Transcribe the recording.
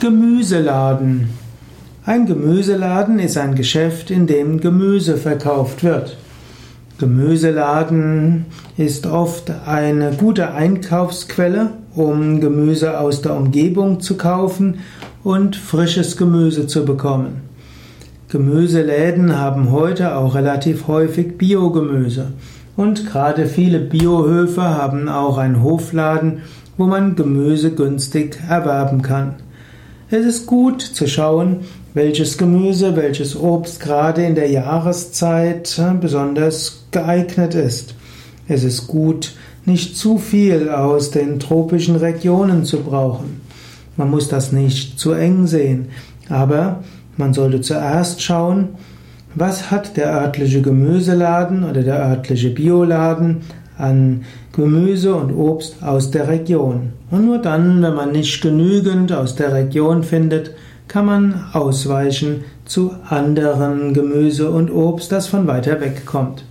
Gemüseladen. Ein Gemüseladen ist ein Geschäft, in dem Gemüse verkauft wird. Gemüseladen ist oft eine gute Einkaufsquelle, um Gemüse aus der Umgebung zu kaufen und frisches Gemüse zu bekommen. Gemüseläden haben heute auch relativ häufig Biogemüse. Und gerade viele Biohöfe haben auch einen Hofladen, wo man Gemüse günstig erwerben kann. Es ist gut zu schauen, welches Gemüse, welches Obst gerade in der Jahreszeit äh, besonders geeignet ist. Es ist gut, nicht zu viel aus den tropischen Regionen zu brauchen. Man muss das nicht zu eng sehen, aber man sollte zuerst schauen, was hat der örtliche Gemüseladen oder der örtliche Bioladen an Gemüse und Obst aus der Region. Und nur dann, wenn man nicht genügend aus der Region findet, kann man ausweichen zu anderen Gemüse und Obst, das von weiter weg kommt.